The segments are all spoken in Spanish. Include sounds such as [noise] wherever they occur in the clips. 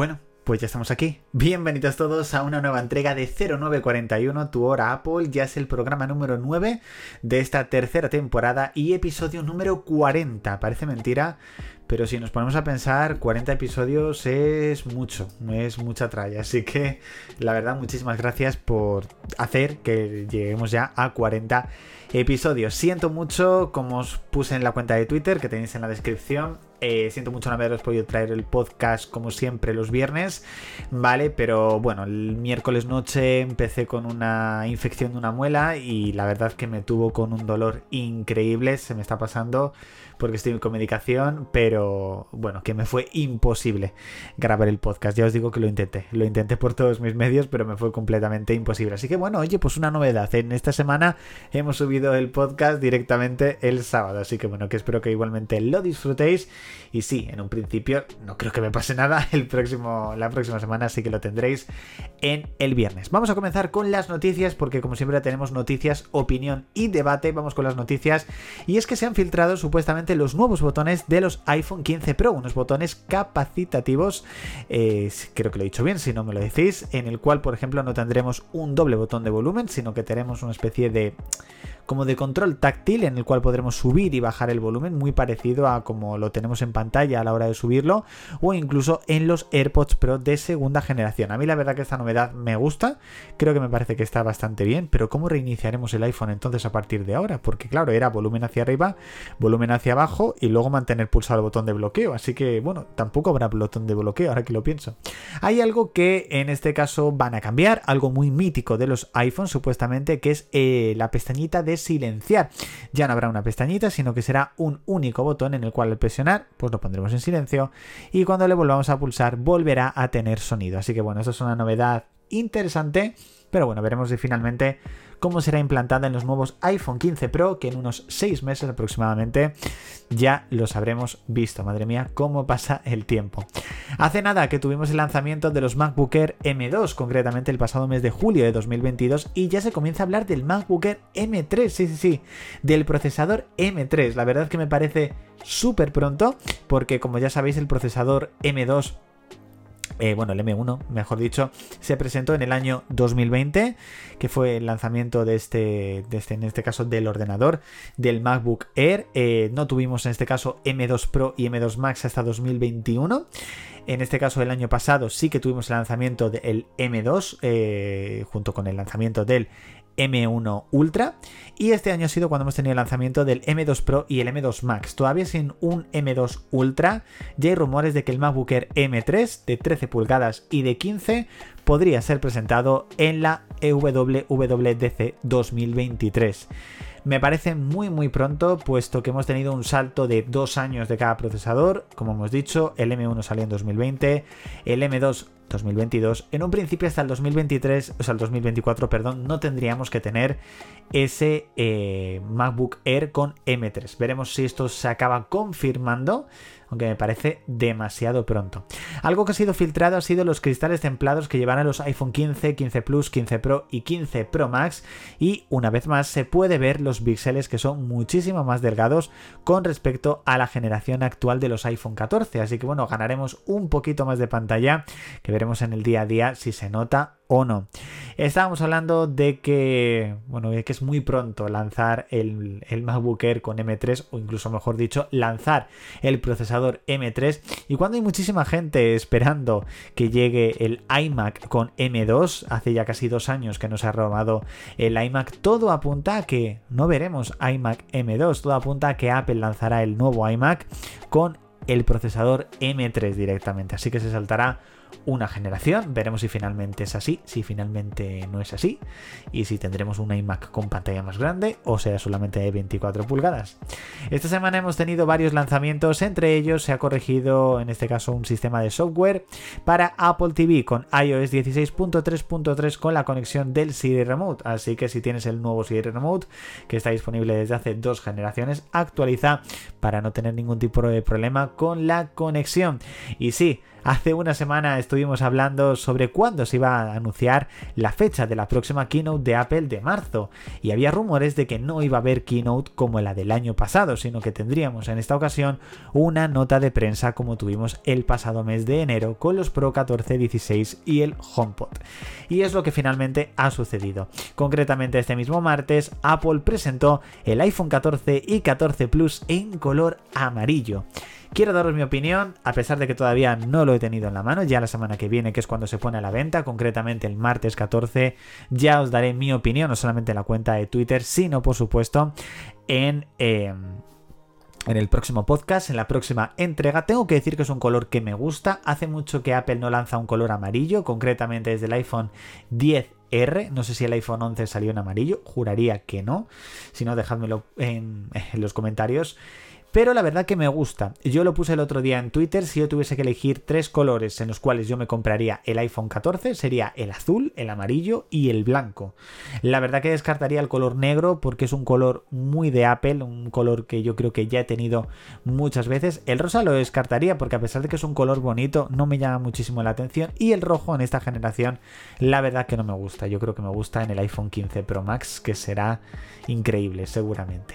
Bueno, pues ya estamos aquí. Bienvenidos todos a una nueva entrega de 0941, tu hora Apple. Ya es el programa número 9 de esta tercera temporada y episodio número 40. Parece mentira, pero si nos ponemos a pensar, 40 episodios es mucho, es mucha tralla. Así que la verdad, muchísimas gracias por hacer que lleguemos ya a 40 episodios. Siento mucho, como os puse en la cuenta de Twitter, que tenéis en la descripción, eh, siento mucho no haberos podido traer el podcast como siempre los viernes, ¿vale? Pero bueno, el miércoles noche empecé con una infección de una muela y la verdad que me tuvo con un dolor increíble, se me está pasando porque estoy con medicación, pero bueno, que me fue imposible grabar el podcast. Ya os digo que lo intenté, lo intenté por todos mis medios, pero me fue completamente imposible. Así que bueno, oye, pues una novedad. En esta semana hemos subido el podcast directamente el sábado, así que bueno, que espero que igualmente lo disfrutéis. Y sí, en un principio no creo que me pase nada [laughs] el próximo, la próxima semana, así que lo tendréis en el viernes. Vamos a comenzar con las noticias, porque como siempre tenemos noticias, opinión y debate. Vamos con las noticias. Y es que se han filtrado supuestamente los nuevos botones de los iPhone 15 Pro, unos botones capacitativos, eh, creo que lo he dicho bien, si no me lo decís, en el cual, por ejemplo, no tendremos un doble botón de volumen, sino que tenemos una especie de como de control táctil en el cual podremos subir y bajar el volumen, muy parecido a como lo tenemos en pantalla a la hora de subirlo, o incluso en los AirPods Pro de segunda generación. A mí la verdad que esta novedad me gusta, creo que me parece que está bastante bien, pero ¿cómo reiniciaremos el iPhone entonces a partir de ahora? Porque claro, era volumen hacia arriba, volumen hacia abajo y luego mantener pulsado el botón de bloqueo, así que bueno, tampoco habrá botón de bloqueo ahora que lo pienso. Hay algo que en este caso van a cambiar, algo muy mítico de los iPhones supuestamente, que es eh, la pestañita de silenciar. Ya no habrá una pestañita, sino que será un único botón en el cual al presionar, pues lo pondremos en silencio y cuando le volvamos a pulsar volverá a tener sonido. Así que bueno, esto es una novedad interesante, pero bueno, veremos si finalmente cómo será implantada en los nuevos iPhone 15 Pro, que en unos 6 meses aproximadamente ya los habremos visto. Madre mía, cómo pasa el tiempo. Hace nada que tuvimos el lanzamiento de los MacBook Air M2, concretamente el pasado mes de julio de 2022, y ya se comienza a hablar del MacBook Air M3, sí, sí, sí, del procesador M3. La verdad que me parece súper pronto, porque como ya sabéis, el procesador M2 eh, bueno, el M1, mejor dicho, se presentó en el año 2020, que fue el lanzamiento de este, de este en este caso, del ordenador, del MacBook Air. Eh, no tuvimos en este caso M2 Pro y M2 Max hasta 2021. En este caso, el año pasado sí que tuvimos el lanzamiento del M2, eh, junto con el lanzamiento del M1 Ultra y este año ha sido cuando hemos tenido el lanzamiento del M2 Pro y el M2 Max. Todavía sin un M2 Ultra, ya hay rumores de que el MacBook Air M3 de 13 pulgadas y de 15 podría ser presentado en la WWDC 2023. Me parece muy muy pronto, puesto que hemos tenido un salto de dos años de cada procesador. Como hemos dicho, el M1 salió en 2020, el M2 2022. En un principio hasta el 2023, o sea, el 2024, perdón, no tendríamos que tener ese eh, MacBook Air con M3. Veremos si esto se acaba confirmando aunque me parece demasiado pronto. Algo que ha sido filtrado ha sido los cristales templados que llevan a los iPhone 15, 15 Plus, 15 Pro y 15 Pro Max y una vez más se puede ver los píxeles que son muchísimo más delgados con respecto a la generación actual de los iPhone 14, así que bueno, ganaremos un poquito más de pantalla que veremos en el día a día si se nota o no. Estábamos hablando de que, bueno, de que es muy pronto lanzar el, el, MacBook Air con M3 o incluso mejor dicho, lanzar el procesador M3 y cuando hay muchísima gente esperando que llegue el iMac con M2, hace ya casi dos años que nos ha robado el iMac, todo apunta a que no veremos iMac M2, todo apunta a que Apple lanzará el nuevo iMac con el procesador M3 directamente, así que se saltará una generación. Veremos si finalmente es así, si finalmente no es así y si tendremos un iMac con pantalla más grande o sea solamente de 24 pulgadas. Esta semana hemos tenido varios lanzamientos, entre ellos se ha corregido en este caso un sistema de software para Apple TV con iOS 16.3.3 con la conexión del Siri Remote. Así que si tienes el nuevo Siri Remote que está disponible desde hace dos generaciones, actualiza para no tener ningún tipo de problema con la conexión. Y sí, Hace una semana estuvimos hablando sobre cuándo se iba a anunciar la fecha de la próxima keynote de Apple de marzo y había rumores de que no iba a haber keynote como la del año pasado, sino que tendríamos en esta ocasión una nota de prensa como tuvimos el pasado mes de enero con los Pro 14, 16 y el HomePod. Y es lo que finalmente ha sucedido. Concretamente este mismo martes Apple presentó el iPhone 14 y 14 Plus en color amarillo. Quiero daros mi opinión, a pesar de que todavía no lo he tenido en la mano, ya la semana que viene, que es cuando se pone a la venta, concretamente el martes 14, ya os daré mi opinión, no solamente en la cuenta de Twitter, sino por supuesto en... Em, en el próximo podcast, en la próxima entrega. Tengo que decir que es un color que me gusta. Hace mucho que Apple no lanza un color amarillo, concretamente desde el iPhone 10R. No sé si el iPhone 11 salió en amarillo, juraría que no. Si no, dejádmelo en, en los comentarios. Pero la verdad que me gusta. Yo lo puse el otro día en Twitter. Si yo tuviese que elegir tres colores en los cuales yo me compraría el iPhone 14, sería el azul, el amarillo y el blanco. La verdad que descartaría el color negro porque es un color muy de Apple, un color que yo creo que ya he tenido muchas veces. El rosa lo descartaría porque a pesar de que es un color bonito, no me llama muchísimo la atención. Y el rojo en esta generación, la verdad que no me gusta. Yo creo que me gusta en el iPhone 15 Pro Max, que será increíble seguramente.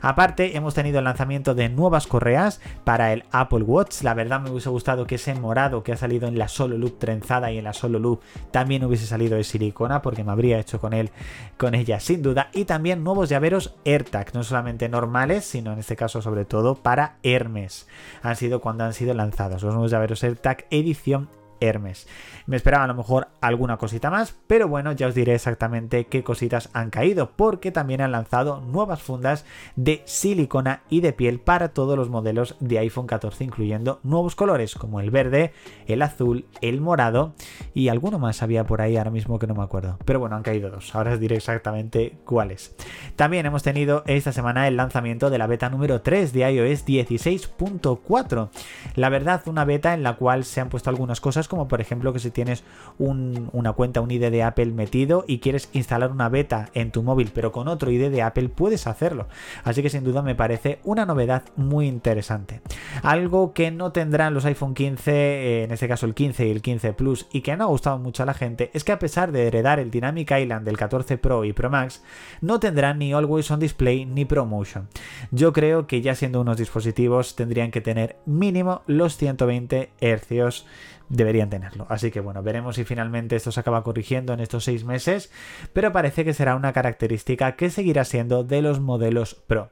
Aparte, hemos tenido el de nuevas correas para el Apple Watch. La verdad me hubiese gustado que ese morado que ha salido en la Solo Loop trenzada y en la Solo Loop también hubiese salido de silicona porque me habría hecho con él con ella sin duda. Y también nuevos llaveros AirTag, no solamente normales, sino en este caso sobre todo para Hermes. Han sido cuando han sido lanzados los nuevos llaveros AirTag edición Hermes. Me esperaba a lo mejor alguna cosita más, pero bueno, ya os diré exactamente qué cositas han caído, porque también han lanzado nuevas fundas de silicona y de piel para todos los modelos de iPhone 14, incluyendo nuevos colores como el verde, el azul, el morado y alguno más había por ahí ahora mismo que no me acuerdo. Pero bueno, han caído dos, ahora os diré exactamente cuáles. También hemos tenido esta semana el lanzamiento de la beta número 3 de iOS 16.4. La verdad, una beta en la cual se han puesto algunas cosas como por ejemplo que si tienes una cuenta, un ID de Apple metido y quieres instalar una beta en tu móvil, pero con otro ID de Apple puedes hacerlo. Así que sin duda me parece una novedad muy interesante. Algo que no tendrán los iPhone 15, eh, en este caso el 15 y el 15 Plus, y que no ha gustado mucho a la gente, es que a pesar de heredar el Dynamic Island del 14 Pro y Pro Max, no tendrán ni Always on Display ni ProMotion. Yo creo que ya siendo unos dispositivos tendrían que tener mínimo los 120 Hz deberían tenerlo. Así que bueno, veremos si finalmente esto se acaba corrigiendo en estos seis meses, pero parece que será una característica que seguirá siendo de los modelos Pro.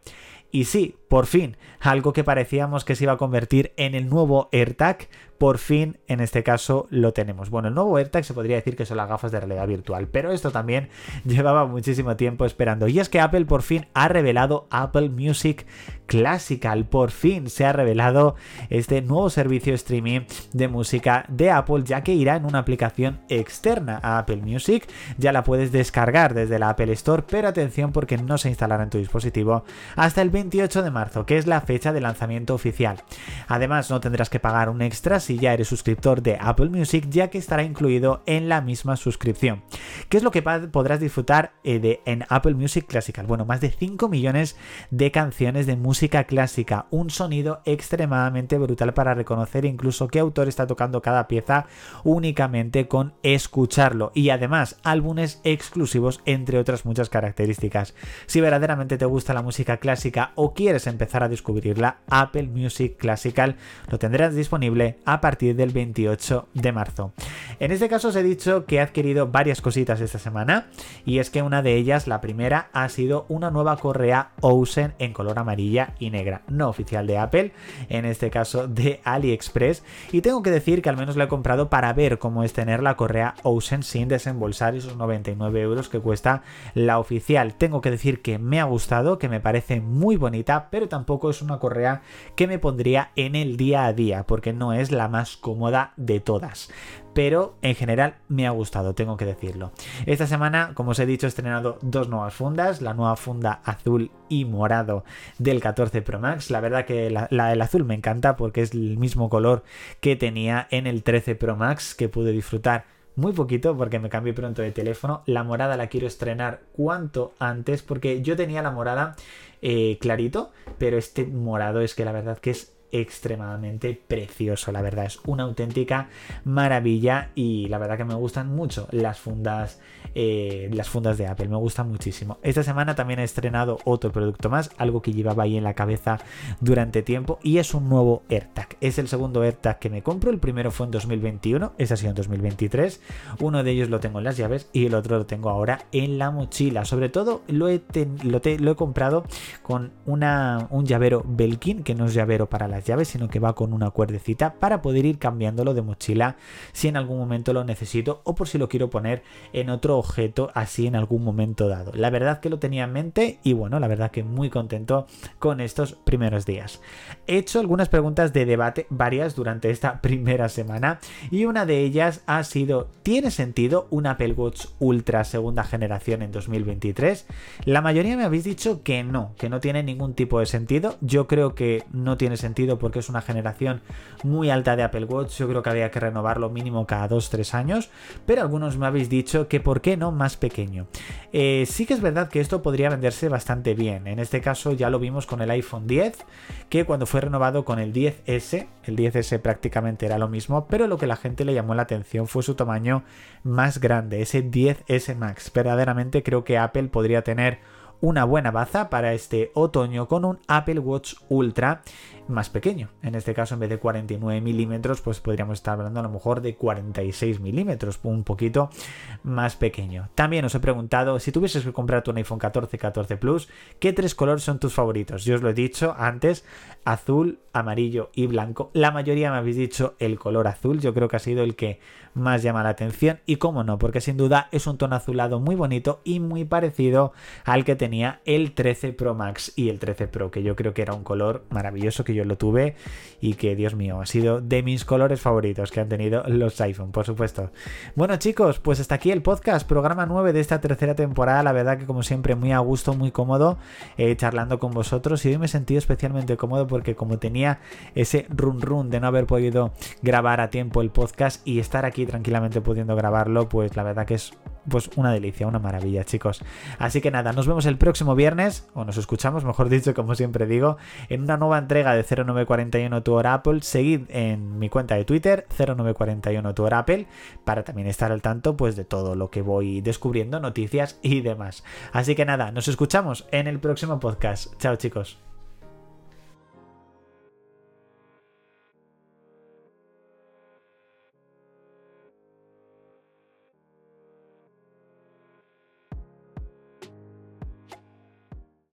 Y sí, por fin, algo que parecíamos que se iba a convertir en el nuevo AirTag, por fin en este caso lo tenemos. Bueno, el nuevo AirTag se podría decir que son las gafas de realidad virtual, pero esto también [laughs] llevaba muchísimo tiempo esperando. Y es que Apple por fin ha revelado Apple Music Classical. Por fin se ha revelado este nuevo servicio streaming de música de Apple, ya que irá en una aplicación externa a Apple Music. Ya la puedes descargar desde la Apple Store, pero atención porque no se instalará en tu dispositivo hasta el 28 de marzo, que es la fecha de lanzamiento oficial. Además, no tendrás que pagar un extra si ya eres suscriptor de Apple Music, ya que estará incluido en la misma suscripción. ¿Qué es lo que podrás disfrutar eh, de, en Apple Music Classical? Bueno, más de 5 millones de canciones de música clásica, un sonido extremadamente brutal para reconocer incluso qué autor está tocando cada pieza únicamente con escucharlo y además álbumes exclusivos entre otras muchas características. Si verdaderamente te gusta la música clásica o quieres empezar a descubrirla, Apple Music Classical lo tendrás disponible a partir del 28 de marzo. En este caso os he dicho que he adquirido varias cositas esta semana y es que una de ellas, la primera, ha sido una nueva correa Ocean en color amarilla y negra, no oficial de Apple, en este caso de AliExpress y tengo que decir que al menos la he comprado para ver cómo es tener la correa Ocean sin desembolsar esos 99 euros que cuesta la oficial. Tengo que decir que me ha gustado, que me parece muy bonita, pero tampoco es una correa que me pondría en el día a día porque no es la más cómoda de todas. Pero en general me ha gustado, tengo que decirlo. Esta semana, como os he dicho, he estrenado dos nuevas fundas, la nueva funda azul y morado del 14 Pro Max. La verdad que la, del azul me encanta porque es el mismo color que tenía en el 13 Pro Max que pude disfrutar muy poquito porque me cambié pronto de teléfono. La morada la quiero estrenar cuanto antes porque yo tenía la morada eh, clarito, pero este morado es que la verdad que es extremadamente precioso, la verdad, es una auténtica maravilla y la verdad que me gustan mucho las fundas, eh, las fundas de Apple, me gustan muchísimo. Esta semana también he estrenado otro producto más, algo que llevaba ahí en la cabeza durante tiempo y es un nuevo AirTag. Es el segundo AirTag que me compro, el primero fue en 2021, ese ha sido en 2023, uno de ellos lo tengo en las llaves y el otro lo tengo ahora en la mochila. Sobre todo lo he, lo, he comprado con un llavero Belkin, que no es llavero para llaves, sino que va con una cuerdecita para poder ir cambiándolo de mochila si en algún momento lo necesito o por si lo quiero poner en otro objeto así en algún momento dado. La verdad que lo tenía en mente y bueno, la verdad que muy contento con estos primeros días. He hecho algunas preguntas de debate varias durante esta [laughs] primera semana y una de ellas ha sido ¿tiene sentido un Apple Watch Ultra segunda generación en 2023? La mayoría me habéis dicho que no, que no tiene ningún tipo de sentido. Yo creo que no tiene sentido porque es una generación muy alta de Apple Watch. Yo creo que había que renovarlo mínimo cada 2-3 años. Pero algunos me habéis dicho que por qué no más pequeño. Eh, sí que es verdad que esto podría venderse bastante bien. En este caso ya lo vimos con el iPhone 10, que cuando fue renovado con el 10S, el 10S prácticamente era lo mismo, pero lo que la gente le llamó la atención fue su tamaño más grande, ese 10S Max. Verdaderamente creo que Apple podría tener una buena baza para este otoño con un Apple Watch Ultra más pequeño. En este caso, en vez de 49 milímetros, pues podríamos estar hablando a lo mejor de 46 milímetros, un poquito más pequeño. También os he preguntado, si tuvieses que comprar un iPhone 14, 14 Plus, ¿qué tres colores son tus favoritos? Yo os lo he dicho antes, azul, amarillo y blanco. La mayoría me habéis dicho el color azul, yo creo que ha sido el que más llama la atención. Y cómo no, porque sin duda es un tono azulado muy bonito y muy parecido al que tenía el 13 Pro Max y el 13 Pro, que yo creo que era un color maravilloso que lo tuve y que, Dios mío, ha sido de mis colores favoritos que han tenido los iPhone, por supuesto. Bueno, chicos, pues hasta aquí el podcast, programa 9 de esta tercera temporada. La verdad que, como siempre, muy a gusto, muy cómodo eh, charlando con vosotros. Y hoy me he sentido especialmente cómodo porque, como tenía ese run run de no haber podido grabar a tiempo el podcast y estar aquí tranquilamente pudiendo grabarlo, pues la verdad que es pues una delicia, una maravilla, chicos. Así que nada, nos vemos el próximo viernes, o nos escuchamos, mejor dicho, como siempre digo, en una nueva entrega de 0941 Tu Apple. Seguid en mi cuenta de Twitter, 0941 Tu Apple, para también estar al tanto pues de todo lo que voy descubriendo, noticias y demás. Así que nada, nos escuchamos en el próximo podcast. Chao, chicos.